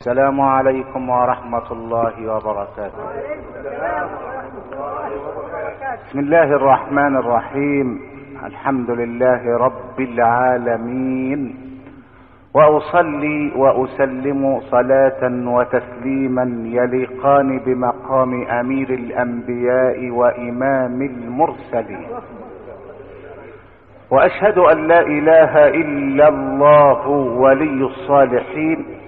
السلام عليكم ورحمة الله وبركاته. بسم الله الرحمن الرحيم. الحمد لله رب العالمين. وأصلي وأسلم صلاة وتسليما يليقان بمقام أمير الأنبياء وإمام المرسلين. وأشهد أن لا إله إلا الله ولي الصالحين.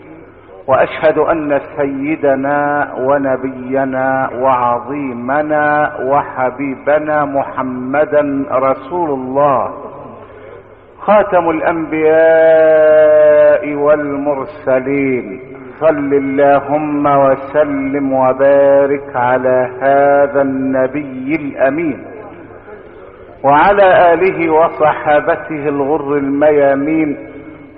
وأشهد أن سيدنا ونبينا وعظيمنا وحبيبنا محمدا رسول الله. خاتم الأنبياء والمرسلين. صل اللهم وسلم وبارك على هذا النبي الأمين. وعلى آله وصحابته الغر الميامين.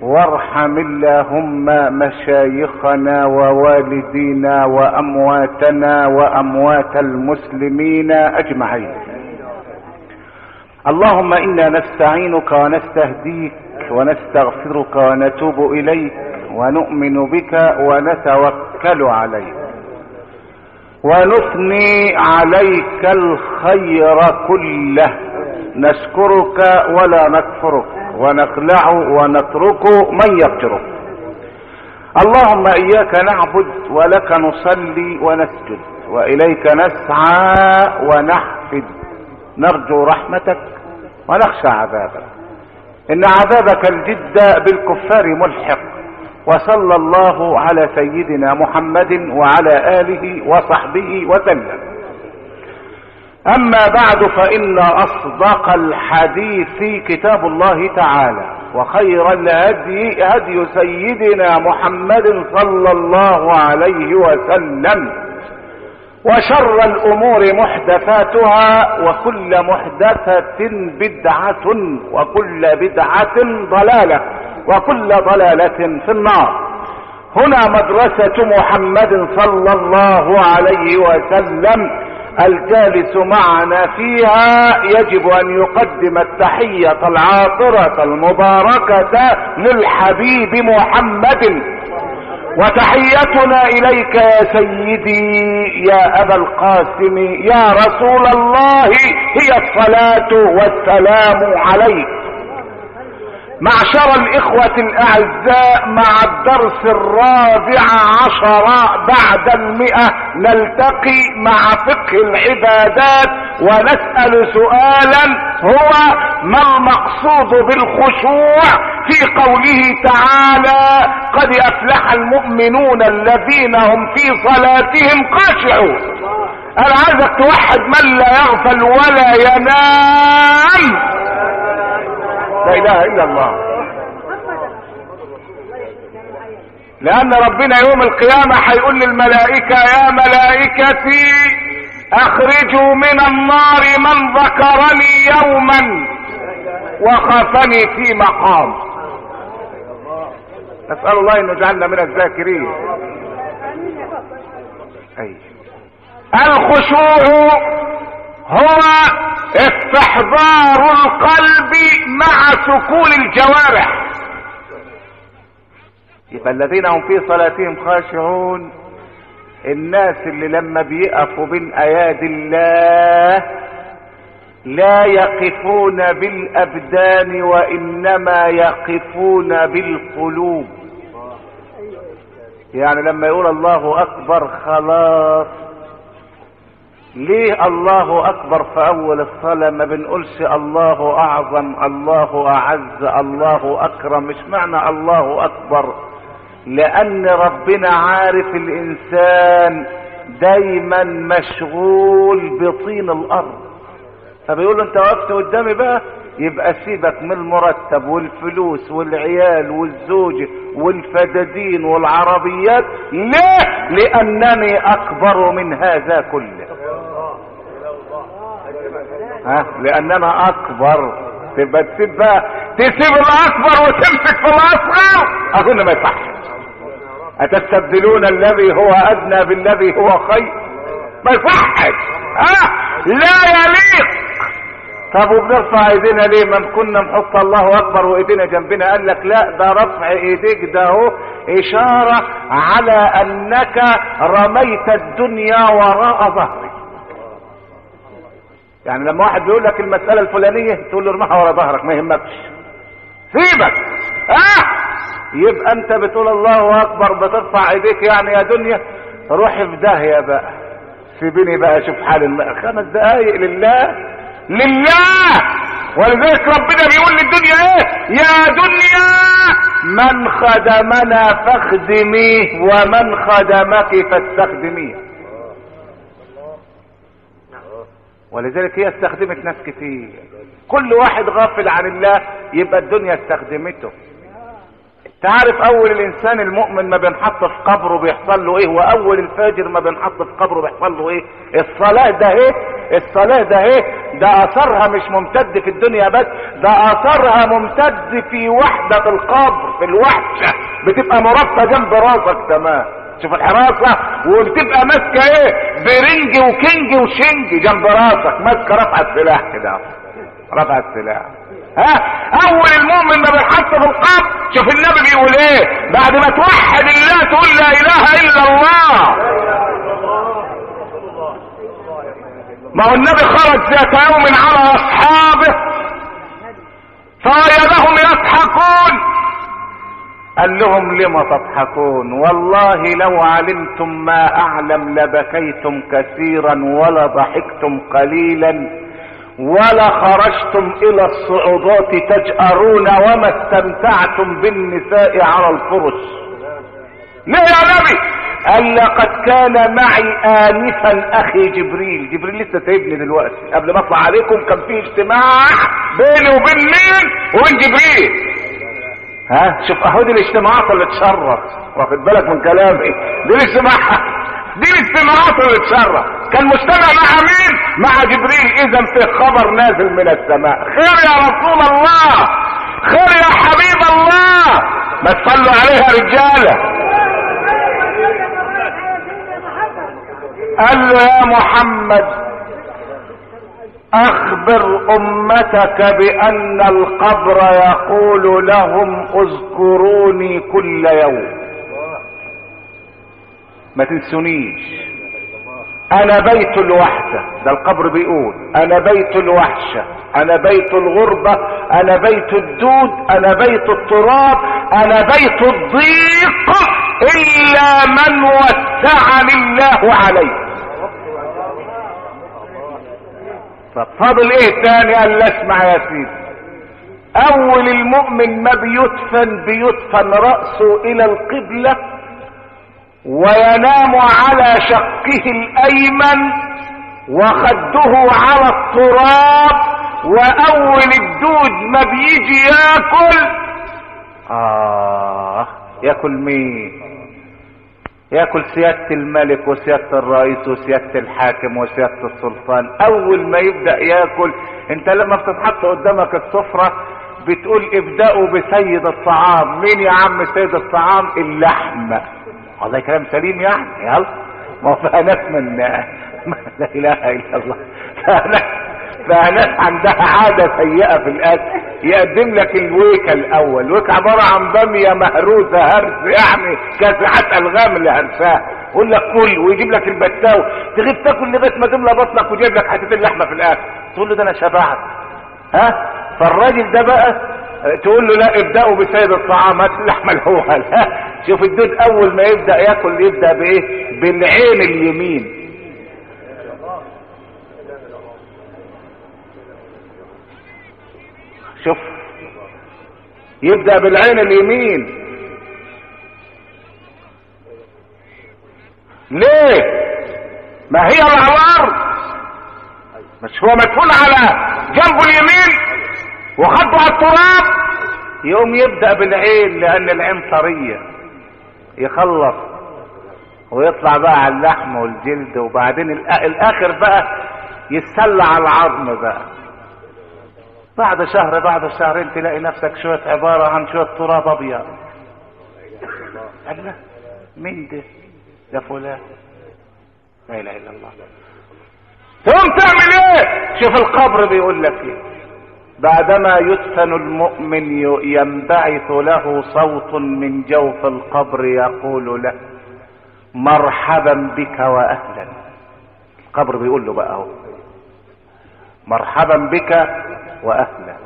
وارحم اللهم مشايخنا ووالدينا وأمواتنا وأموات المسلمين أجمعين. اللهم إنا نستعينك ونستهديك ونستغفرك ونتوب إليك ونؤمن بك ونتوكل عليك. ونثني عليك الخير كله. نشكرك ولا نكفرك. ونخلع ونترك من يفجرك اللهم إياك نعبد ولك نصلي ونسجد وإليك نسعى ونحفد. نرجو رحمتك ونخشى عذابك. إن عذابك الجد بالكفار ملحق. وصلى الله على سيدنا محمد وعلى آله وصحبه وسلم. أما بعد فإن أصدق الحديث كتاب الله تعالى وخير الهدي هدي سيدنا محمد صلى الله عليه وسلم وشر الأمور محدثاتها وكل محدثة بدعة وكل بدعة ضلالة وكل ضلالة في النار. هنا مدرسة محمد صلى الله عليه وسلم الجالس معنا فيها يجب أن يقدم التحية العاطرة المباركة للحبيب محمد. وتحيتنا إليك يا سيدي يا أبا القاسم. يا رسول الله هي الصلاة والسلام عليك. معشر الإخوة الأعزاء مع الدرس الرابع عشر بعد المئة نلتقي مع فقه العبادات ونسأل سؤالا هو ما المقصود بالخشوع؟ في قوله تعالى قد أفلح المؤمنون الذين هم في صلاتهم خاشعون أنا عايزك توحد من لا يغفل ولا ينام. لا إله إلا الله. لأن ربنا يوم القيامة هيقول للملائكة يا ملائكتي أخرجوا من النار من ذكرني يوما وخافني في مقام. نسأل الله أن يجعلنا من الذاكرين. أي. الخشوع هو استحضار القلب مع سكون الجوارح. يبقى الذين هم في صلاتهم خاشعون الناس اللي لما بيقفوا بين أيادي الله لا يقفون بالأبدان وإنما يقفون بالقلوب. يعني لما يقول الله أكبر خلاص. ليه الله أكبر في أول الصلاة ما بنقولش الله أعظم الله أعز الله أكرم؟ مش معنى الله أكبر. لأن ربنا عارف الإنسان دايما مشغول بطين الأرض. فبيقول أنت وقفت قدامي بقى؟ يبقى سيبك من المرتب والفلوس والعيال والزوجة والفدادين والعربيات. ليه؟ لأنني أكبر من هذا كله. ها؟ لاننا أكبر. تبقى تسيب بقى تسيب الأكبر وتمسك في الأصغر. أظن ما يصحش أتستبدلون الذي هو أدنى بالذي هو خير؟ ما يصحش. ها؟ لا يليق. طب وبنرفع إيدينا ليه؟ ما كنا نحط الله أكبر وإيدينا جنبنا. قال لك لا ده رفع إيديك ده اهو إشارة على أنك رميت الدنيا وراء ظهرك يعني لما واحد بيقول لك المسألة الفلانية تقول له ارمحها ورا ظهرك ما يهمكش. سيبك! آه يبقى انت بتقول الله أكبر بترفع ايديك يعني يا دنيا. روح في داهية بقى. سيبيني بقى أشوف حال الله خمس دقايق لله لله! ولذلك ربنا بيقول للدنيا إيه؟ يا دنيا! من خدمنا فاخدميه ومن خدمك فاستخدميه. ولذلك هي استخدمت ناس كتير. كل واحد غافل عن الله يبقى الدنيا استخدمته. تعرف أول الإنسان المؤمن ما بينحط في قبره بيحصل له إيه؟ واول الفاجر ما بينحط في قبره بيحصل له إيه؟ الصلاة ده إيه؟ الصلاة ده إيه؟ ده اثرها مش ممتد في الدنيا بس ده اثرها ممتد في وحدة القبر في الوحشة. بتبقى مربطة جنب راسك تمام. شوف الحراسة وبتبقى ماسكة إيه؟ برنج وكنج وشنج جنب راسك ماسكة رفع السلاح كده. رفع السلاح. ها؟ أول المؤمن ما بيحط في القبر شوف النبي بيقول إيه؟ بعد ما توحد الله تقول لا إله إلا الله. ما هو النبي خرج ذات يوم على أصحابه فوجدهم يضحكون. قال لهم لم تضحكون؟ والله لو علمتم ما أعلم لبكيتم كثيرا ولضحكتم قليلا ولا خرجتم إلى الصعودات تجأرون وما استمتعتم بالنساء على الفرش ليه يا نبي! قال لقد كان معي آنفا أخي جبريل. جبريل لسه سايبني دلوقتي. قبل ما أطلع عليكم كان في اجتماع بيني وبين مين؟ وبين جبريل؟ ها؟ شوف أهو دي الاجتماعات اللي تشرف واخد بالك من كلامي؟ دي الاجتماعات دي الاجتماعات اللي تشرف كان مجتمع مع مين؟ مع جبريل. اذا في خبر نازل من السماء. خير يا رسول الله. خير يا حبيب الله. ما تصلوا عليها رجاله. قال له يا محمد أخبر أمتك بأن القبر يقول لهم اذكروني كل يوم. ما تنسونيش. أنا بيت الوحدة ده القبر بيقول. أنا بيت الوحشة. أنا بيت الغربة. أنا بيت الدود. أنا بيت التراب. أنا بيت الضيق. إلا من وسعني الله عليه. ففضل إيه تاني قال لا اسمع يا سيدي. أول المؤمن ما بيدفن بيدفن رأسه إلى القبلة وينام على شقه الأيمن وخده على التراب وأول الدود ما بيجي ياكل. آه ياكل مين؟ ياكل سيادة الملك وسيادة الرئيس وسيادة الحاكم وسيادة السلطان. أول ما يبدأ ياكل أنت لما بتتحط قدامك السفرة بتقول ابدأوا بسيد الطعام. مين يا عم سيد الطعام؟ اللحمة والله كلام سليم يعني يلا. ما ناس من لا إله إلا الله. ناس فيها ناس عندها عادة سيئة في الأكل يقدم لك الويكة الأول. الويكة عبارة عن بامية مهروسة هرس يعني كاسعات ألغام اللي هرساها. يقول لك كل ويجيب لك البتاو. تغيب تاكل لغاية ما تملى بطنك ويجيب لك حتتين لحمه في الآخر. تقول له ده أنا شبعت. ها؟ فالراجل ده بقى تقول له لا ابدأوا بسيد الطعام هات اللحمة الأول. شوف الدود أول ما يبدأ ياكل يبدأ بإيه؟ بالعين اليمين. شوف. يبدأ بالعين اليمين. ليه؟ ما هي العوار؟ مش هو مدفون على جنبه اليمين وخده على التراب. يقوم يبدأ بالعين لأن العين طرية. يخلص ويطلع بقى على اللحم والجلد وبعدين الآخر بقى يتسلى على العظم بقى. بعد شهر بعد شهرين تلاقي نفسك شوية عبارة عن شوية تراب أبيض. الله مين ده؟ ده فلان. لا إله إلا الله. تقوم تعمل إيه؟ شوف القبر بيقول لك إيه. بعدما يدفن المؤمن ينبعث له صوت من جوف القبر يقول له مرحبا بك واهلا. القبر بيقول له بقى أهو. مرحبا بك وأهلا.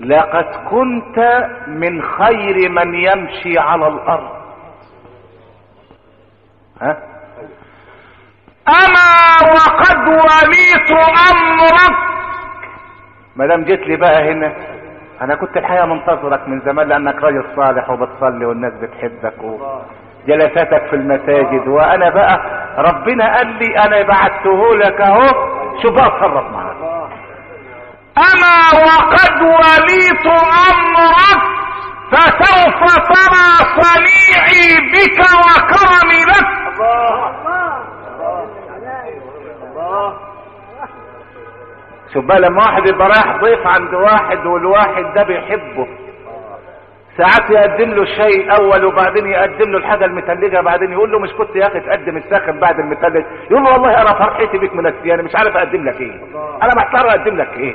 لقد كنت من خير من يمشي على الأرض. ها؟ أما وقد وليت أمرك. ما دام جيت لي بقى هنا أنا كنت الحقيقة منتظرك من زمان لأنك راجل صالح وبتصلي والناس بتحبك وجلساتك في المساجد. وأنا بقى ربنا قال لي أنا بعته لك أهو. شوف بقى اتصرف معاك. اما وقد وليت امرك فسوف ترى صنيعي بك وكرمي لك. شوف بقى لما واحد يبقى رايح ضيف عند واحد والواحد ده بيحبه. ساعات يقدم له الشاي الأول وبعدين يقدم له الحاجة المتلجة بعدين يقول له مش كنت يا أخي تقدم الساخن بعد المتلج. يقول له والله أنا فرحتي بيك من أنا مش عارف أقدم لك إيه. أنا محتار أقدم لك إيه.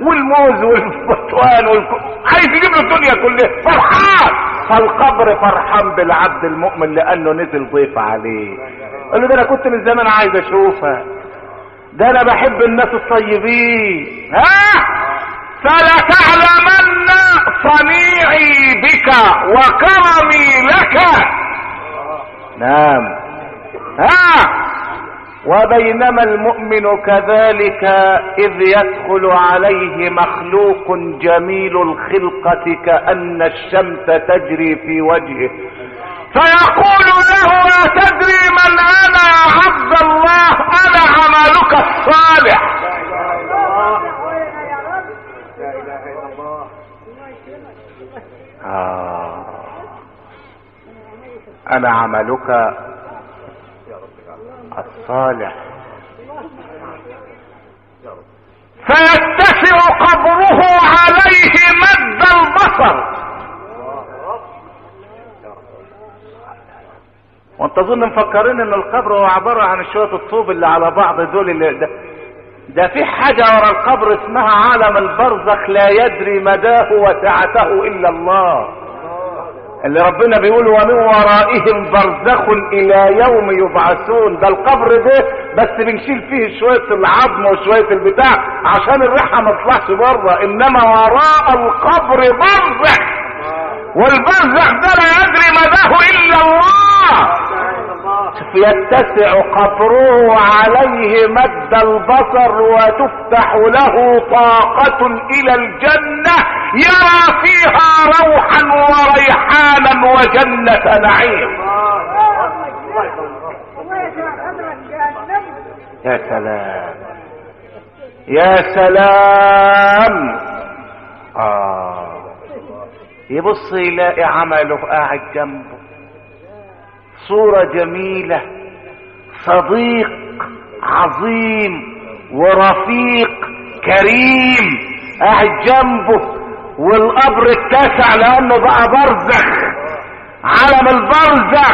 والموز والبرتقال والك... عايز يجيب له الدنيا كلها. فرحان! فالقبر فرحان بالعبد المؤمن لأنه نزل ضيف عليه. قال له ده أنا كنت من زمان عايز اشوفك ده أنا بحب الناس الطيبين. ها؟ فلتعلمن صنيعي بك وكرمي لك. نعم. ها. وبينما المؤمن كذلك إذ يدخل عليه مخلوق جميل الخلقة كأن الشمس تجري في وجهه. فيقول له لا تدري من أنا يا عبد الله أنا عملك الصالح. آه. أنا عملك الصالح فيتسع قبره عليه مد البصر وانت اظن مفكرين إن القبر هو عبارة عن شوية الطوب اللي على بعض دول اللي ده, في حاجة ورا القبر اسمها عالم البرزخ لا يدري مداه وسعته إلا الله. اللي ربنا بيقول ومن ورائهم برزخ إلى يوم يبعثون. ده القبر ده بس بنشيل فيه شوية العظم وشوية البتاع عشان الريحة ما تطلعش بره. إنما وراء القبر برزخ. والبرزخ ده لا يدري مداه إلا الله. يتسع قبره عليه مد البصر وتفتح له طاقة إلى الجنة يرى فيها روحا وريحانا وجنة نعيم. يا سلام. يا سلام. آه. يبص يلاقي عمله قاعد جنبه. صورة جميلة صديق عظيم ورفيق كريم قاعد جنبه والقبر اتسع لأنه بقى برزخ علم البرزخ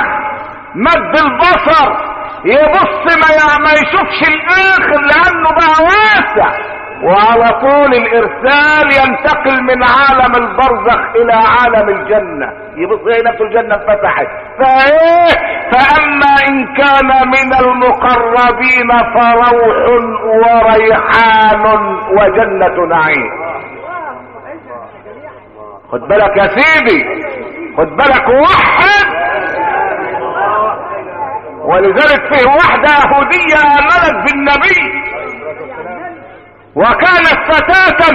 مد البصر يبص ما, ما يشوفش الآخر لأنه بقى واسع. وعلى طول الإرسال ينتقل من عالم البرزخ إلى عالم الجنة. يبص هي نفس الجنة اتفتحت فإيه؟ فأما إن كان من المقربين فروح وريحان وجنة نعيم. خد بالك يا سيدي. خد بالك وحد ولذلك فيه واحدة يهودية آمنت بالنبي. وكانت فتاة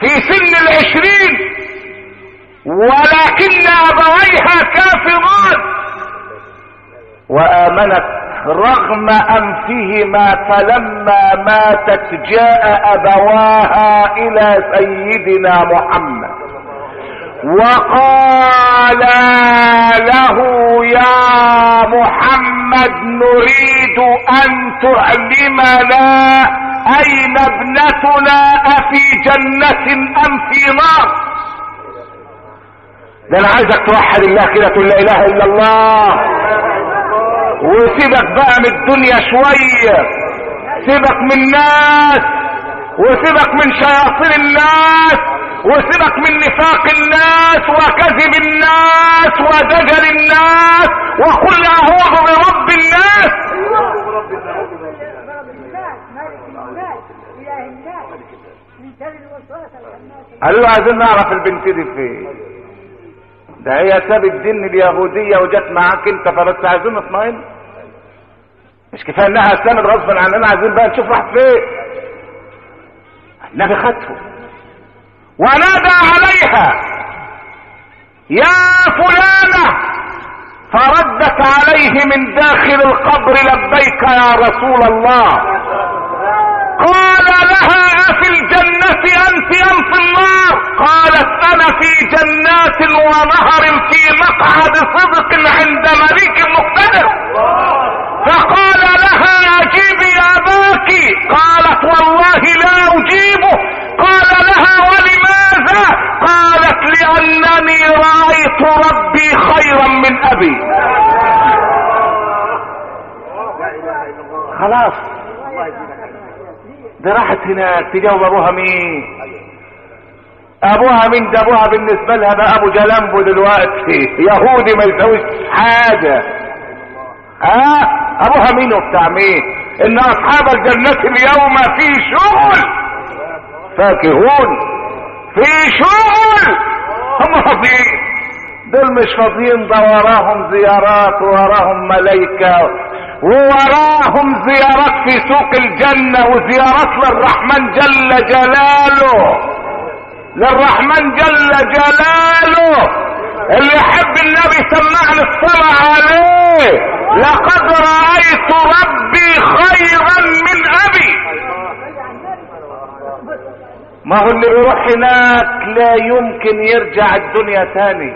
في سن العشرين ولكن أبويها كافران. وآمنت رغم أنفهما فلما ماتت جاء أبواها إلى سيدنا محمد. وقال له يا محمد نريد أن تعلمنا أين ابنتنا أفي جنة أم في نار؟ ده أنا عايزك توحد الله كده تقول لا إله إلا الله. وسيبك بقى من الدنيا شوية. سيبك من الناس. وسيبك من شياطين الناس. وسيبك من نفاق الناس وكذب الناس ودجل الناس وقل أعوذ برب الناس. قالوا له عايزين نعرف البنت دي فين ده هي ساب الدين اليهودية وجت معاك انت فبس عايزين نطمئن. مش كفاية إنها اسلمت غصبا عننا عايزين بقى نشوف راح فين النبي خدته ونادى عليها يا فلانة فردت عليه من داخل القبر لبيك يا رسول الله. قال لها أفي الجنة أنت أم في النار؟ قالت أنا في جنات ونهر في مقعد صدق عند مليك مقتدر. فقال لها أجيبي أباك. قالت والله لا أجيبه. قال لها ولماذا قالت لأنني رأيت ربي خيرا من أبي. خلاص. دي راحت هناك تجاوب أبوها مين؟ أبوها مين ده أبوها بالنسبة لها بقى أبو جلامبو دلوقتي يهودي ما يسويش حاجة. ها؟ أبوها مين وبتاع مين؟ إن أصحاب الجنة اليوم في شغل فاكهون. في شغل. هم فاضيين دول مش فاضيين ده وراهم زيارات وراهم ملايكه ووراهم زيارات في سوق الجنة وزيارات للرحمن جل جلاله. للرحمن جل جلاله. اللي يحب النبي سمعني الصلاة عليه. لقد رأيت ربي خيرا من أبي. ما هو اللي بيروح هناك لا يمكن يرجع الدنيا تاني.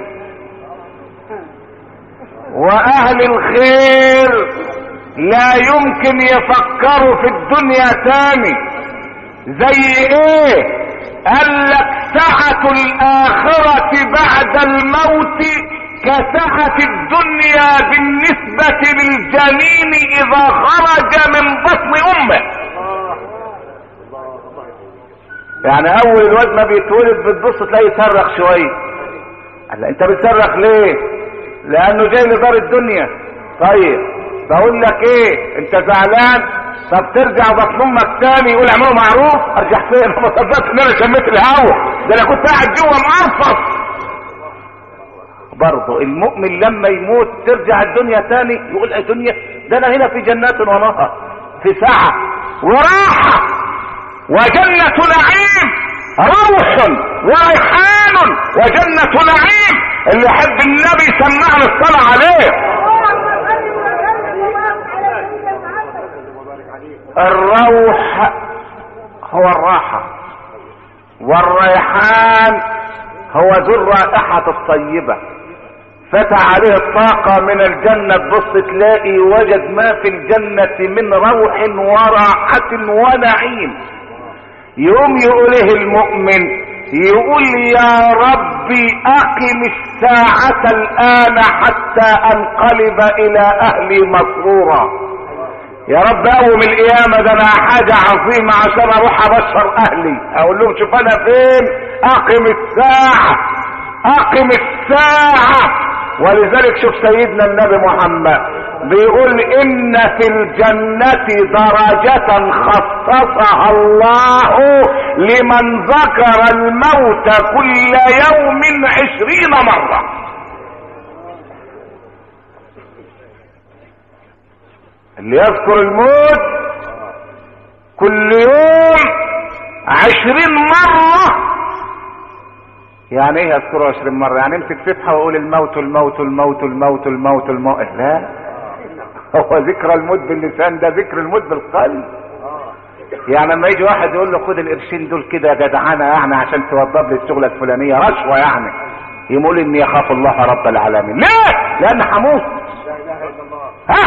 وأهل الخير لا يمكن يفكروا في الدنيا تاني. زي إيه؟ قال لك سعة الآخرة بعد الموت كسعة الدنيا بالنسبة للجنين إذا خرج من بطن أمه. يعني أول الواد ما بيتولد بتبص تلاقيه يصرخ شوية قال أنت بتصرخ ليه؟ لأنه جاي لدار الدنيا. طيب بقول لك إيه؟ أنت زعلان؟ طب ترجع بطن أمك تاني يقول اعملوا معروف. أرجع فين ما صدقت إن أنا شميت الهوا. ده أنا كنت قاعد جوه مقرفص برضه المؤمن لما يموت ترجع الدنيا تاني يقول إيه دنيا ده أنا هنا في جنات ونهر في سعة وراحة. وجنة نعيم روح وريحان. وجنة نعيم اللي يحب النبي سمعنا الصلاة عليه. الروح هو الراحة والريحان هو ذو الرائحة الطيبة. فتح عليه الطاقة من الجنة تبص تلاقي وجد ما في الجنة من روح وراحة ونعيم. يقوم يقوله المؤمن يقول يا ربي أقم الساعة الآن حتى أنقلب إلى أهلي مسرورا يا رب قوم القيامة ده أنا حاجة عظيمة عشان أروح أبشر أهلي. أقول لهم شوف أنا فين؟ أقم الساعة أقم الساعة. ولذلك شوف سيدنا النبي محمد بيقول إن في الجنة درجة خصصها الله لمن ذكر الموت كل يوم عشرين مرة. اللي يذكر الموت كل يوم عشرين مرة. يعني إيه اذكره عشرين مرة؟ يعني امسك فتحة واقول الموت الموت الموت الموت الموت الموت. لا. هو ذكر الموت باللسان ده ذكر الموت بالقلب. يعني لما يجي واحد يقول له خد القرشين دول كده جدعانه يعني عشان توضب لي الشغلة الفلانية رشوة يعني. يقول إني يخاف الله رب العالمين. ليه؟ لأن هموت ها؟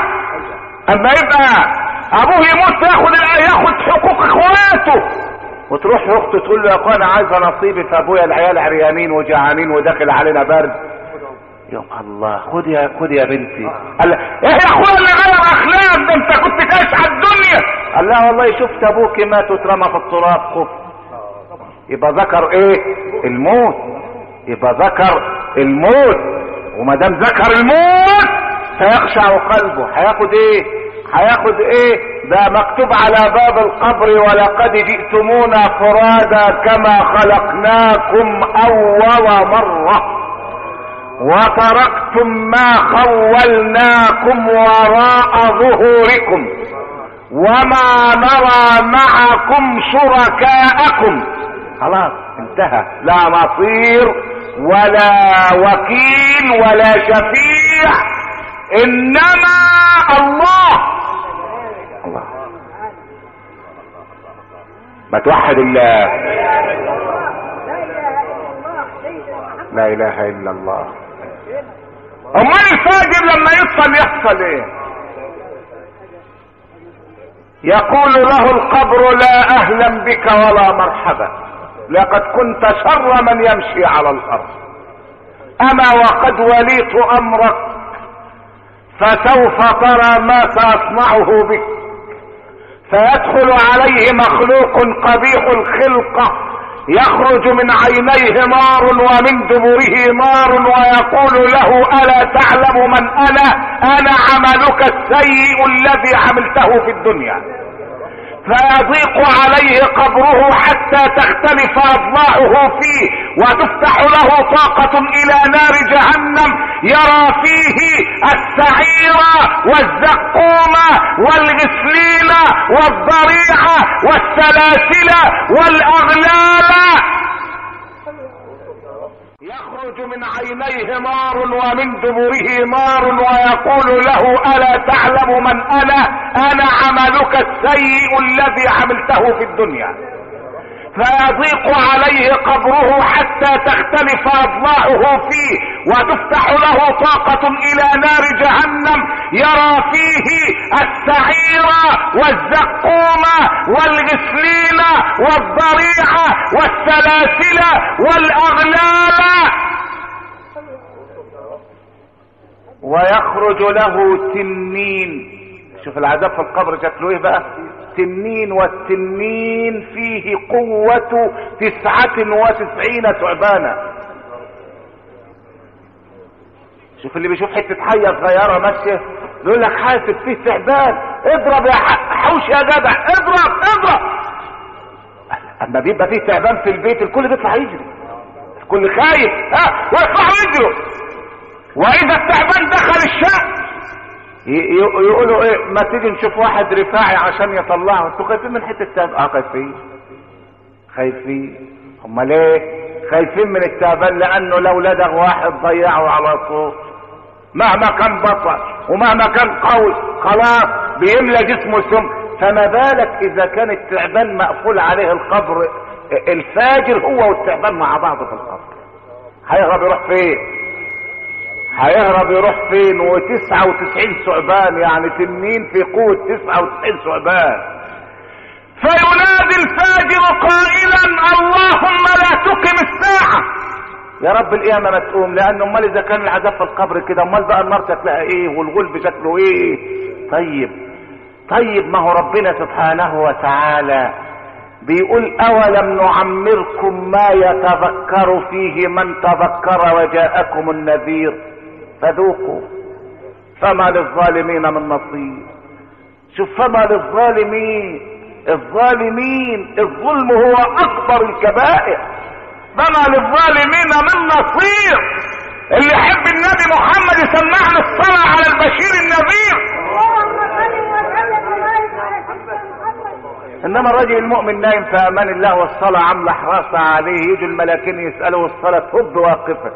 أما يبقى أبوه يموت ياخد ياخد حقوق إخواته. وتروح أخته تقول له يا اخويا أنا عايزة نصيبي في أبويا العيال عريانين وجعانين وداخل علينا برد. يوم الله خد يا خد يا بنتي. قال إيه يا اخويا اللي غير أخلاق ده أنت كنت عايش على الدنيا. قال لها والله شفت أبوك مات واترمى في التراب خف. يبقى ذكر إيه؟ الموت. يبقى ذكر الموت. وما دام ذكر الموت سيخشع قلبه. هياخد إيه؟ هياخد إيه؟ ده مكتوب على باب القبر ولقد جئتمونا فرادا كما خلقناكم أول مرة. وتركتم ما خولناكم وراء ظهوركم وما نرى معكم شركاءكم. خلاص انتهى. لا نصير ولا وكيل ولا شفيع. إنما الله. الله. ما توحد الله. لا إله إلا الله. امال الفاجر لما يصل يحصل إيه يقول له القبر لا أهلا بك ولا مرحبا. لقد كنت شر من يمشي على الأرض. أما وقد وليت أمرك فسوف ترى ما سأصنعه بك. فيدخل عليه مخلوق قبيح الخلقة. يخرج من عينيه نار ومن دبره نار ويقول له ألا تعلم من أنا؟ أنا عملك السيء الذي عملته في الدنيا. فيضيق عليه قبره حتى تختلف أضلاعه فيه وتفتح له طاقة إلى نار جهنم يرى فيه السعير والزقوم والغسلين والضريع والسلاسل والأغلال. يخرج من عينيه نار ومن دبره نار ويقول له ألا تعلم من أنا؟ أنا عملك السيء الذي عملته في الدنيا. فيضيق عليه قبره حتى تختلف أضلاعه فيه وتفتح له طاقة إلى نار جهنم يرى فيه السعير والزقوم والغسلين والضريع والسلاسل والأغلال. ويخرج له تنين. شوف العذاب في القبر شكله إيه بقى؟ التنين والتنين فيه قوة تسعة وتسعين ثعبانا. شوف اللي بيشوف حتة حية صغيرة ماشية بيقول لك حاسب فيه تعبان اضرب يا حوش يا جدع اضرب اضرب. أما بيبقى فيه تعبان في البيت الكل بيطلع يجري. الكل خايف. ها ويطلعوا يجروا وإذا التعبان دخل الشقة يقولوا إيه ما تيجي نشوف واحد رفاعي عشان يطلعه. أنتوا خايفين من حتة التعب آه خايفين. خايفين. أمال إيه؟ خايفين من التعبان لأنه لو لدغ واحد ضيعه على طول. مهما كان بطل ومهما كان قوي خلاص بيملى جسمه سم. فما بالك إذا كان التعبان مقفول عليه القبر الفاجر هو والتعبان مع بعض في القبر. هيهرب يروح فين؟ هيهرب يروح فين؟ وتسعة وتسعين ثعبان يعني تنين في قوة تسعة وتسعين ثعبان. فينادي الفاجر قائلا اللهم لا تقم الساعة. يا رب القيامة ما تقوم لأن أمال إذا كان العذاب في القبر كده أمال بقى النار شكلها إيه؟ والغلب شكله إيه؟ طيب. طيب ما هو ربنا سبحانه وتعالى بيقول أولم نعمركم ما يتذكر فيه من تذكر وجاءكم النذير؟ فذوقوا. فما للظالمين من نصير. شوف فما للظالمين الظالمين الظلم هو أكبر الكبائر. فما للظالمين من نصير. اللي يحب النبي محمد يسمعنا الصلاة على البشير النذير. إنما الرجل المؤمن نايم في أمان الله والصلاة عاملة حراسة عليه يجوا الملاكين يسألوا الصلاة تفض واقفة.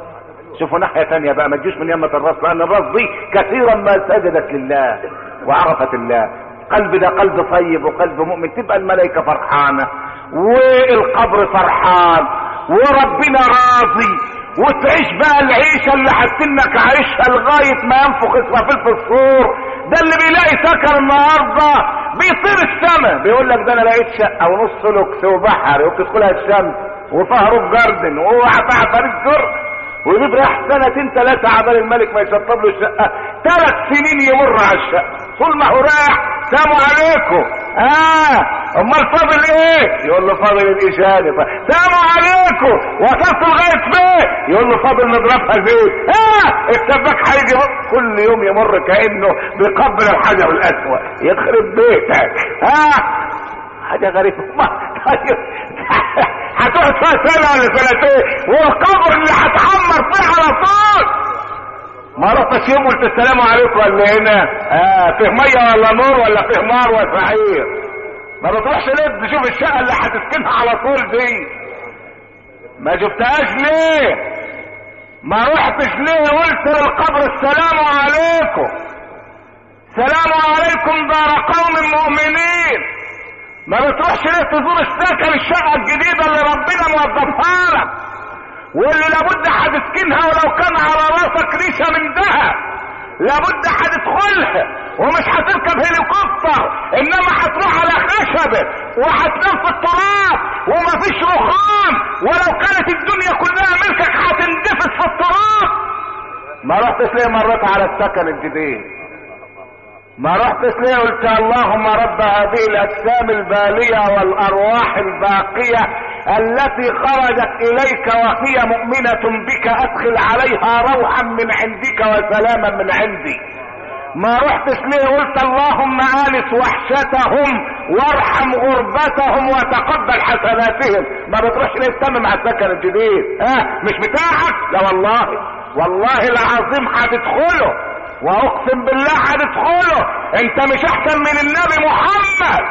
شوفوا ناحية تانية بقى ما تجيش من يمة الراس لأن الراس دي كثيرا ما سجدت لله وعرفت الله. قلب ده قلب طيب وقلب مؤمن تبقى الملائكة فرحانة والقبر فرحان وربنا راضي. وتعيش بقى العيشة اللي حتنك عايشها لغاية ما ينفخ اسرافيل في الصور ده اللي بيلاقي سكر النهاردة بيطير السما. بيقول لك ده أنا لقيت شقة ونص لوكس وبحر وتدخلها الشمس وفيها roof garden فريق ويجيب راح سنتين ثلاثة عبال الملك ما يشطب له الشقة. ثلاث سنين يمر على الشقة. طول ما هو رايح سلام عليكم. آه. أمال فاضل إيه؟ يقول له فاضل الاشارة سلام عليكم. وصلت لغاية فين؟ يقول له فاضل نضربها زيت آه. السباك هيجي كل يوم يمر كأنه بيقبل الحجر الأسود. يخرب بيتك. آه. ما طيب هتقعد فيها سنة ولا سنتين والقبر اللي هتحمر فيه على طول. ما رحتش يوم قلت السلام عليكم ولا هنا. آه فيه مية ولا نور ولا فيه نار وسعير ما بتروحش ليه؟ تشوف الشقة اللي هتسكنها على طول دي. ما شفتهاش ليه؟ ما رحتش ليه؟ قلت للقبر السلام عليكم. سلام عليكم دار قوم مؤمنين. ما بتروحش ليه تزور السكن الشقة الجديدة اللي ربنا موظفها لك؟ واللي لابد هتسكنها ولو كان على راسك ريشة من ذهب. لابد هتدخلها ومش هتركب هليكوبتر إنما هتروح على خشبة وهتنام في التراب ومفيش رخام. ولو كانت الدنيا كلها ملكك هتندفس في التراب. ما رحتش ليه مريت على السكن الجديد؟ ما رحتش ليه قلت اللهم رب هذه الأجسام البالية والأرواح الباقية التي خرجت إليك وهي مؤمنة بك أدخل عليها روحا من عندك وسلاما من عندي. ما رحتش ليه قلت اللهم آنس وحشتهم وارحم غربتهم وتقبل حسناتهم. ما بتروحش ليه تتمم على السكن الجديد؟ ها؟ أه مش بتاعك؟ لا والله والله العظيم هتدخله وأقسم بالله هتدخله أنت مش أحسن من النبي محمد.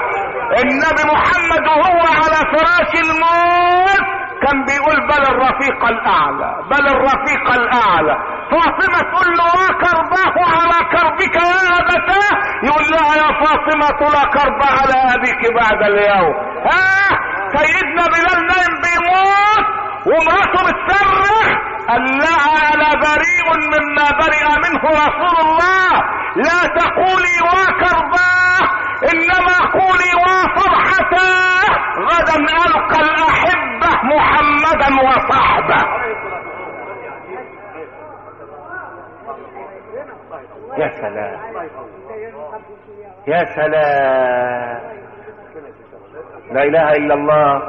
النبي محمد وهو على فراش الموت كان بيقول بل الرفيق الأعلى بل الرفيق الأعلى. فاطمة تقول له وكرباه على كربك يا أبتاه. يقول لها يا فاطمة لا كرب على أبيك بعد اليوم. ها؟ سيدنا بلال نايم بيموت ومراته بتصرخ لها أنا بريء مما برئ منه رسول الله. لا تقولي وكرباه إنما قولي وفرحتاه غدا ألقى الأحبة محمدا وصحبه. يا سلام. يا سلام. لا إله إلا الله.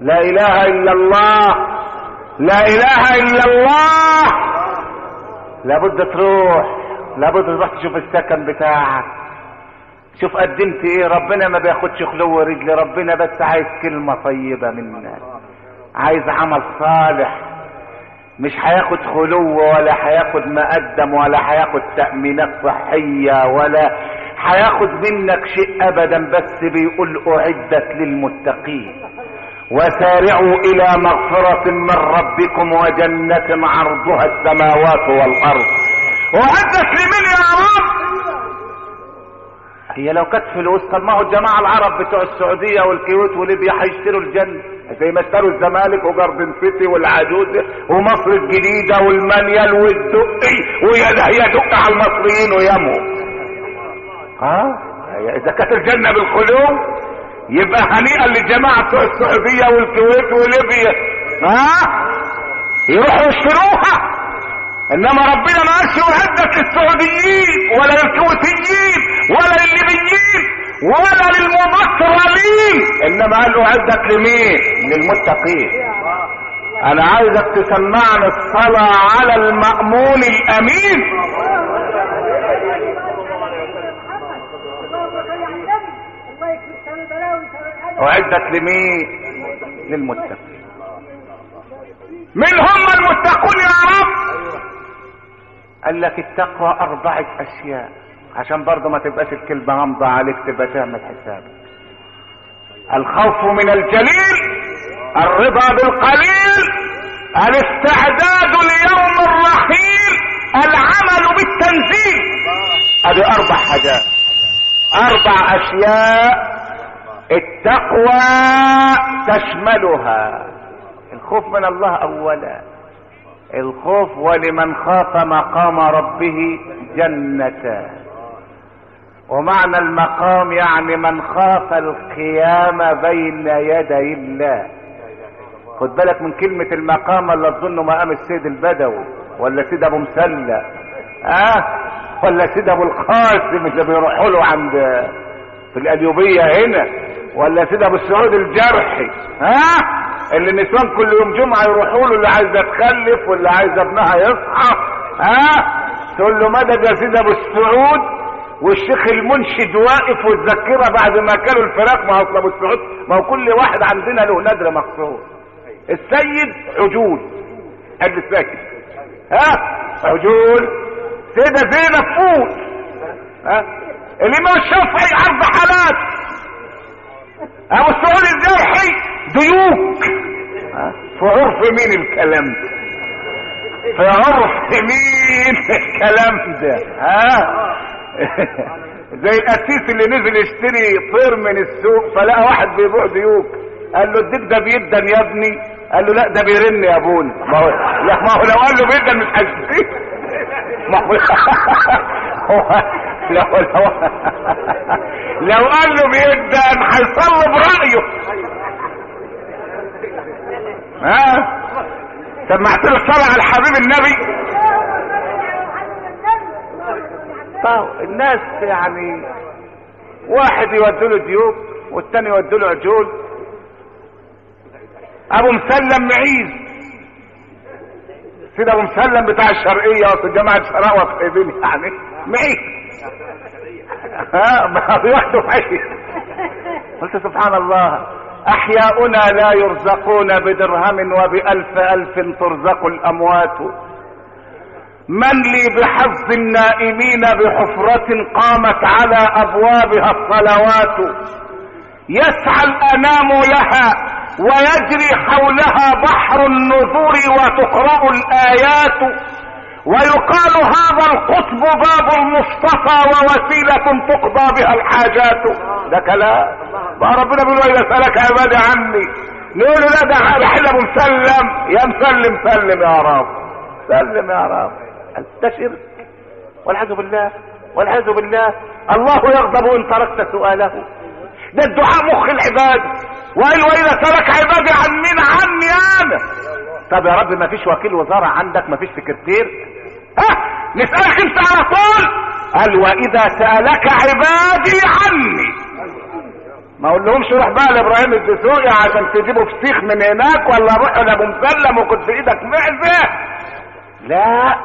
لا إله إلا الله. لا إله إلا الله. لابد تروح لابد تروح تشوف السكن بتاعك. شوف قدمت إيه ربنا ما بياخدش خلو رجل ربنا بس عايز كلمة طيبة منك. عايز عمل صالح. مش هياخد خلو ولا هياخد مقدم ولا هياخد تأمينات صحية ولا هياخد منك شيء ابدا بس بيقول أعدت للمتقين. وسارعوا إلى مغفرة من ربكم وجنة عرضها السماوات والأرض. اعدت لمن يا رب؟ هي لو كانت فلوس طب ما هو الجماعة العرب بتوع السعودية والكويت وليبيا هيشتروا الجنة. زي ما اشتروا الزمالك وجاردن سيتي والعجوزة ومصر الجديدة والمانيال والدقي ويده يدق على المصريين ويموا ها إذا كانت الجنة بالخلو يبقى هنيئا للجماعة بتوع السعودية والكويت وليبيا ها؟ يروحوا يشتروها. إنما ربنا ما قالش يهدك للسعوديين ولا للكويتيين ولا للليبيين ولا للمبصرين. إنما قال اعدت لمين؟ للمتقين. أنا عايزك تسمعني الصلاة على المأمون الأمين. اعدت لمين؟ للمتقين. من هم المتقون يا رب. قال لك التقوى أربعة أشياء. عشان برضه ما تبقاش الكلمة غامضة عليك تبقى تعمل حسابك. الخوف من الجليل الرضا بالقليل الاستعداد ليوم الرحيل العمل بالتنزيل. ادي أربع حاجات. أربع أشياء التقوى تشملها. الخوف من الله اولا. الخوف ولمن خاف مقام ربه جنتان ومعنى المقام يعني من خاف القيام بين يدي الله. خد بالك من كلمة المقام ولا تظنوا مقام السيد البدوي ولا سيد أبو مسلة. آه ولا سيد أبو القاسم اللي بيروحوا له عند في القليوبية هنا. ولا سيد أبو السعود الجرحي. ها؟ اللي النسوان كل يوم جمعة يروحوا له اللي عايزة تخلف واللي عايزة ابنها يصحى. ها؟ تقول له مدد يا سيد أبو السعود والشيخ المنشد واقف والذكرة بعد ما كانوا الفراق ما أصل أبو السعود ما هو كل واحد عندنا له نادر مخصوص. السيد عجول. قال الساكت ها؟ عجول. سيدة زينب فوت. ها؟ الامام الشافعي عرض حالات أبو السعود الجرحي ديوك. ها؟ في عرف مين الكلام ده؟ في عرف مين الكلام ده؟ ها؟ زي القسيس اللي نزل يشتري طير من السوق فلقى واحد بيبيع ديوك. قال له الديك ده بيدن يا ابني. قال له لا ده بيرن يا ابونا. ما هو ما هو لو قال له بيدن مش هيشتري. ما هو لو لو لو قال له بيدن هيصلب رأيه. ها؟ سمعت له الصلاه على الحبيب النبي. طيب الناس يعني واحد يودوا له ديوك والتاني يودوا له عجول. أبو مسلم معيز سيد ابو مسلم بتاع الشرقية وفي جامعة شراوة في ايدين يعني. معيز ها ما بياخدوا معيز قلت سبحان الله. أحياؤنا لا يرزقون بدرهم وبألف ألف ترزق الأموات. من لي بحظ النائمين بحفرة قامت على أبوابها الصلوات. يسعى الأنام لها ويجري حولها بحر النذور وتقرأ الآيات ويقال هذا القطب باب المصطفى ووسيلة تقضى بها الحاجات. ده كلام بقى ربنا بيقول إذا سألك عبادي عني نقول له لا ده حل ابو مسلم يا مسلم سلم يا رب. سلم يا رب. ده شرك. والعياذ بالله والعياذ بالله. الله يغضب إن تركت سؤاله. ده الدعاء مخ العباد. وقال وإذا سالك عبادي عن مين عني أنا. طب يا رب ما فيش وكيل وزارة عندك؟ ما فيش سكرتير؟ ها؟ نسألك أنت على طول. قال وإذا سألك عبادي عني. ما أقول لهمش روح بقى لإبراهيم الدسوقي عشان تجيبوا فسيخ من هناك ولا روح لابو مسلم وكنت في إيدك معزه لا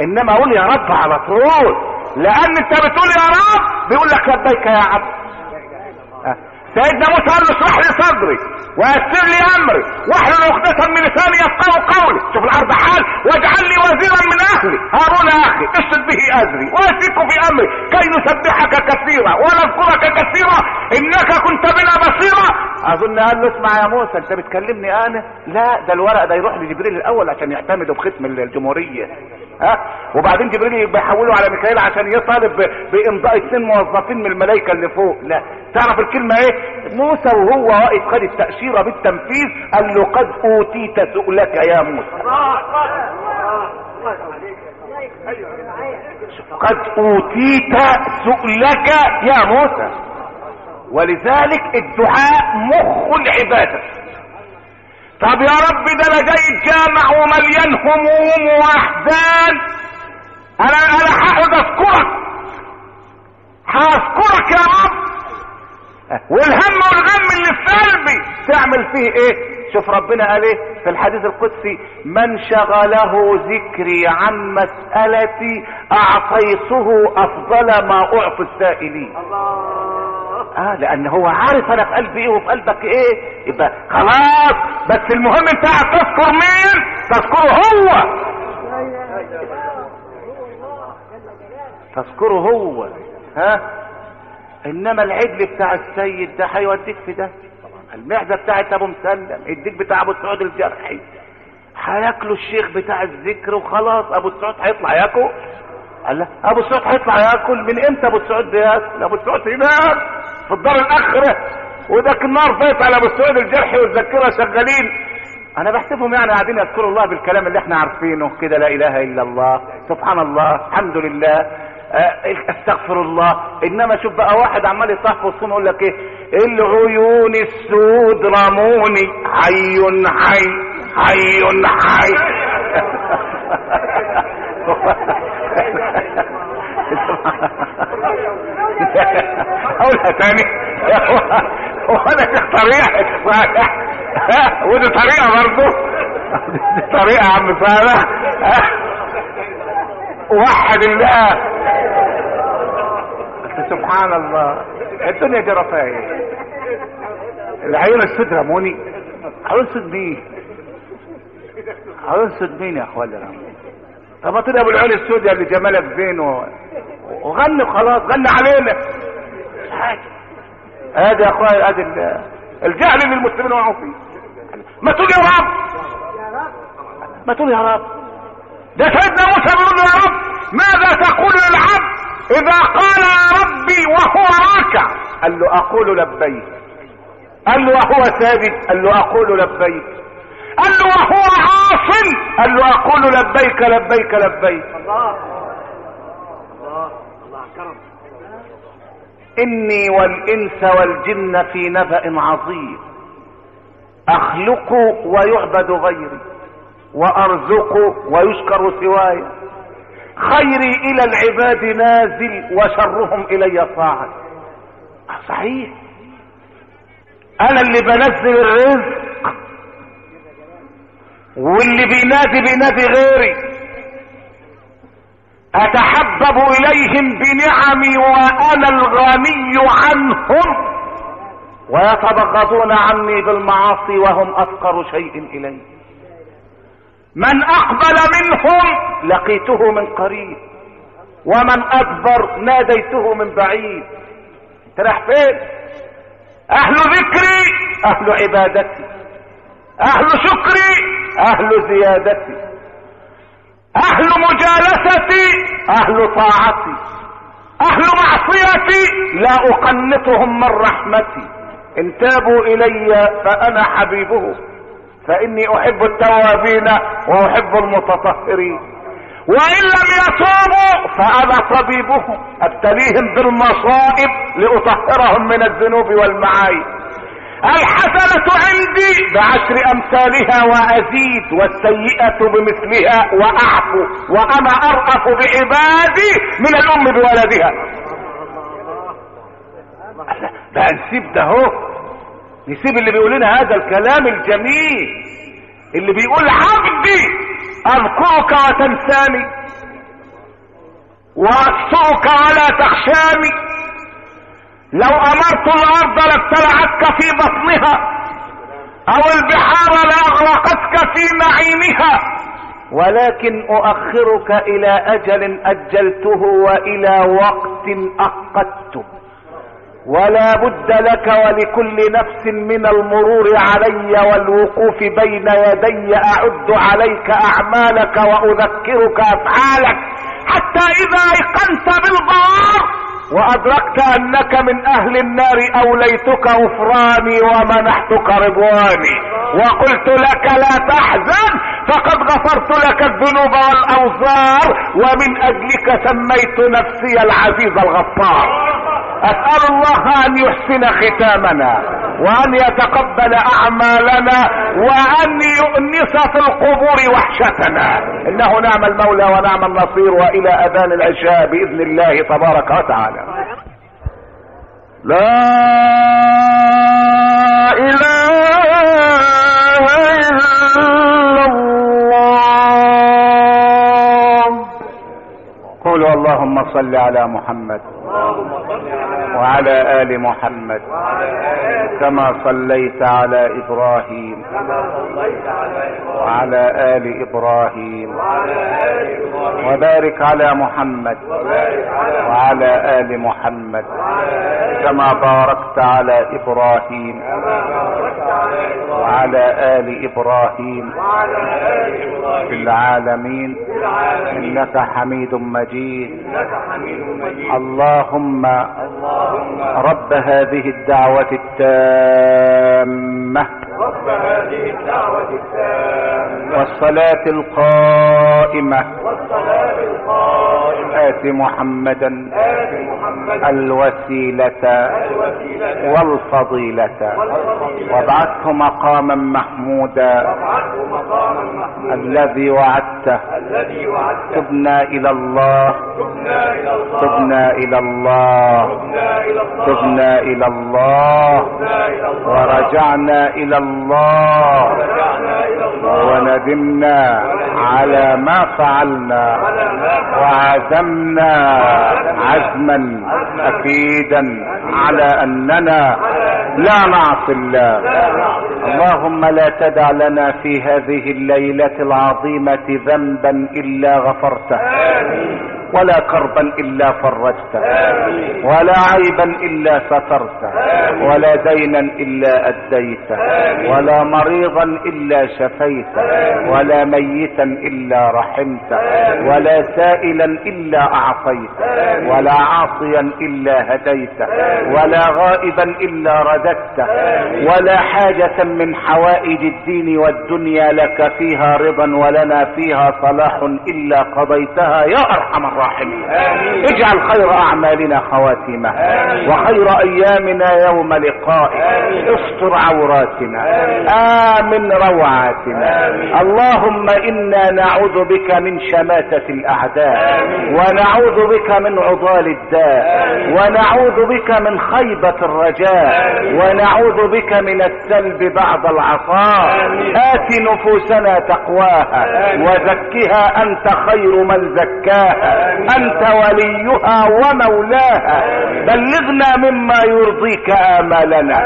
إنما أقول يا رب على طول. لأن أنت بتقول يا رب بيقول لك لبيك يا عبد. سيدنا موسى قال له اشرح لي صدري ويسر لي امري. واحلل عقدة من لساني يفقه قولي. شوف الأرض حال واجعل لي وزيرا من أهلي. هارون أخي اشد به أزري. واشركه في أمري. كي نسبحك كثيرا ونذكرك كثيرا. إنك كنت بنا بصيرا. أظن قال له اسمع يا موسى أنت بتكلمني أنا لا ده الورق ده يروح لجبريل الأول عشان يعتمدوا بختم الجمهورية. ها؟ وبعدين جبريل بيحوله على ميكائيل عشان يطالب بإمضاء اثنين موظفين من الملائكة اللي فوق. لا. تعرف الكلمة إيه؟ موسى وهو واقف خد التأشيرة بالتنفيذ قال له قد أوتيت سؤلك يا موسى. قد أوتيت سؤلك يا موسى. ولذلك الدعاء مخ العباده طب يا رب ده أنا جاي ومليان هموم واحزان. أنا أنا هقعد اذكرك. هذكرك يا رب. والهم والغم اللي في قلبي. تعمل فيه إيه؟ شوف ربنا قال إيه في الحديث القدسي. من شغله ذكري عن مسألتي أعطيته أفضل ما اعطي السائلين. آه لأن هو عارف أنا في قلبي إيه وفي قلبك إيه؟ يبقى خلاص. بس المهم أنت تذكر مين؟ تذكره هو. تذكره هو. ها؟ إنما العجل بتاع السيد ده هيوديك في ده. المعزه بتاعت أبو مسلم. الديك بتاع أبو سعود الجرحي. هياكلوا الشيخ بتاع الذكر وخلاص. أبو سعود هيطلع ياكل. قال أبو سعود هيطلع ياكل. من إمتى أبو سعود بياكل؟ أبو سعود هناك في الدار الآخرة وذاك النار فات على أبو سعود الجرحي والذكره شغالين. أنا بحسبهم يعني قاعدين يذكروا الله بالكلام اللي إحنا عارفينه كده لا إله إلا الله سبحان الله الحمد لله استغفر الله. إنما شوف بقى واحد عمال يصح في الصوم يقول لك إيه؟ العيون السود رموني. حي حي حي حي اقولها تاني. وأنا طريقة. ودي طريقة برضه دي طريقة يا عم صالح وحد الله سبحان الله. الدنيا دي رفاهية. العيون السود رموني. سود مين؟ سود مين يا اخوانا طب ما ابو العيون السود يا اللي جمالك زين و... وغني خلاص غني علينا. حاجة ادي يا اخويا ادي ال- الجهل اللي المسلمين وقعوا فيه. ما تقول يا رب. ما تقول يا رب. ده سيدنا موسى بيقول يا رب ماذا تقول للعبد إذا قال يا ربي وهو راكع قال له أقول لبيك. قال له وهو ساجد قال له أقول لبيك. قال له وهو عاصم؟ قال له أقول لبيك لبيك لبيك. إني والإنس والجن في نبأ عظيم أخلق ويعبد غيري وأرزق ويشكر سواي خيري إلى العباد نازل وشرهم إلي صاعد. صحيح. أنا اللي بنزل الرزق واللي بينادي بينادي غيري. أتحبب إليهم بنعمي وأنا الغني عنهم. ويتبغضون عني بالمعاصي وهم أفقر شيء إلي. من أقبل منهم لقيته من قريب. ومن ادبر ناديته من بعيد. ترح فين؟ أهل ذكري أهل عبادتي. أهل شكري أهل زيادتي أهل مجالستي أهل طاعتي أهل معصيتي لا أقنطهم من رحمتي إن تابوا إلي فأنا حبيبهم فإني أحب التوابين وأحب المتطهرين. وإن لم يتوبوا فأنا طبيبهم أبتليهم بالمصائب لأطهرهم من الذنوب والمعايب. الحسنة عندي بعشر أمثالها وأزيد والسيئة بمثلها وأعفو وأنا أرأف بعبادي من الأم بولدها. ده نسيب ده هو. نسيب اللي بيقول لنا هذا الكلام الجميل. اللي بيقول عبدي اذكرك وتنساني. واكسرك ولا تخشاني. لو أمرت الأرض لابتلعتك في بطنها أو البحار لأغرقتك في معينها ولكن أؤخرك إلى أجل أجلته وإلى وقت اقدته ولا بد لك ولكل نفس من المرور علي والوقوف بين يدي أعد عليك أعمالك وأذكرك أفعالك حتى إذا أيقنت بالبوار وأدركت أنك من أهل النار أوليتك غفراني ومنحتك رضواني. وقلت لك لا تحزن فقد غفرت لك الذنوب والأوزار ومن أجلك سميت نفسي العزيز الغفار. أسأل الله أن يحسن ختامنا وأن يتقبل أعمالنا وأن يؤنس في القبور وحشتنا. إنه نعم المولى ونعم النصير وإلى أذان العشاء بإذن الله تبارك وتعالى. لا إله إلا الله. قولوا اللهم صل على محمد. وعلى آل محمد كما صليت على إبراهيم وعلى آل إبراهيم وبارك على محمد وعلى آل محمد كما باركت على إبراهيم وعلى آل إبراهيم في العالمين. إنك حميد مجيد. اللهم رب هذه الدعوة التامة. رب هذه الدعوة التامة. والصلاة القائمة. والصلاة القائمة. آت محمدا. آت محمدا. الوسيلة. الوسيلة. والفضيلة. والفضيلة. وابعثه مقاما محمودا. وابعثه مقاما محمودا. الذي وعدته. الذي وعدته. تبنا إلى الله. تبنا إلى الله. تبنا إلى الله. ورجعنا إلى الله. وندمنا على ما فعلنا. وعزمنا عزما أكيدا على أننا لا نعصي الله. اللهم لا تدع لنا في هذه الليلة العظيمة ذنبا إلا غفرته. ولا كربا إلا فرجته ولا عيبا إلا سترته ولا دينا إلا أديته ولا مريضا إلا شفيته ولا ميتا إلا رحمته ولا سائلا إلا أعطيته ولا عاصيا إلا هديته ولا غائبا إلا رددته ولا حاجة من حوائج الدين والدنيا لك فيها رضا ولنا فيها صلاح إلا قضيتها يا أرحم الراحمين اجعل خير أعمالنا خواتمة وخير أيامنا يوم لقائك. استر عوراتنا. آمن روعاتنا. اللهم إنا نعوذ بك من شماتة الأعداء ونعوذ بك من عضال الداء ونعوذ بك من خيبة الرجاء ونعوذ بك من السلب بعد العطاء آت نفوسنا تقواها وزكها أنت خير من زكاها. أنت وليها ومولاها. بلغنا مما يرضيك آمالنا.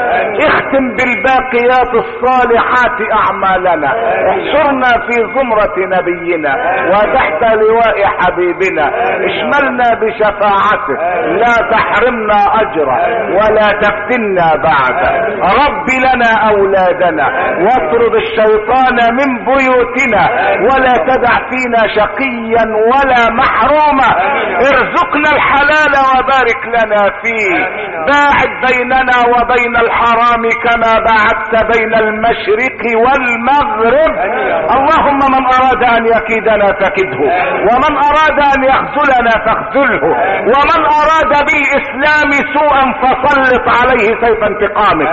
اختم بالباقيات الصالحات أعمالنا. احشرنا في زمرة نبينا وتحت لواء حبيبنا. اشملنا بشفاعته لا تحرمنا أجره ولا تفتنا بعد رب لنا أولادنا. واطرد الشيطان من بيوتنا. ولا تدع فينا شقيا ولا محروما. ارزقنا الحلال وبارك لنا فيه. باعد بيننا وبين الحرام كما باعدت بين المشرق والمغرب. اللهم من أراد أن يكيدنا فكده ومن أراد أن يخذلنا فاخذله ومن أراد بالإسلام سوءا فسلط عليه سيف انتقامك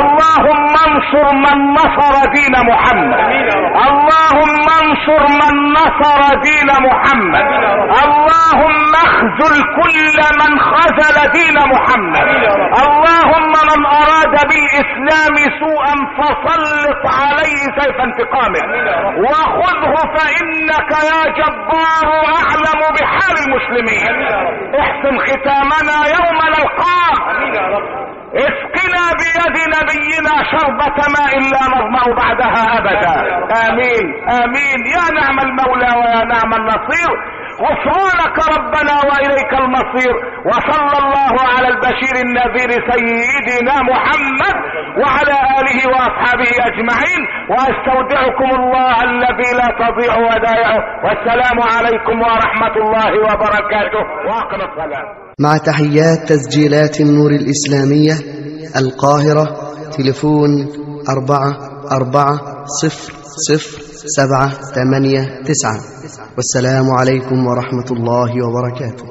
اللهم انصر من نصر دين محمد. اللهم انصر من نصر دين محمد. اللهم اخذل كل من خذل دين محمد. اللهم من أراد بالإسلام سوءا فسلط عليه سيف انتقامك وخذه فإنك يا جبار أعلم بحال المسلمين. احسن ختامنا يوم نلقاك اسقنا بيد نبينا شربة ماء لا نظمأ بعدها أبدا. آمين. آمين. يا نعم المولى ويا نعم النصير. غفرانك ربنا وإليك المصير وصلى الله على البشير النذير سيدنا محمد وعلى آله وأصحابه أجمعين وأستودعكم الله الذي لا تضيع ودائعه والسلام عليكم ورحمة الله وبركاته وأقم الصلاة. مع تحيات تسجيلات النور الإسلامية القاهرة تليفون أربعة أربعة صفر صفر سبعة ثمانية تسعة. والسلام عليكم ورحمة الله وبركاته.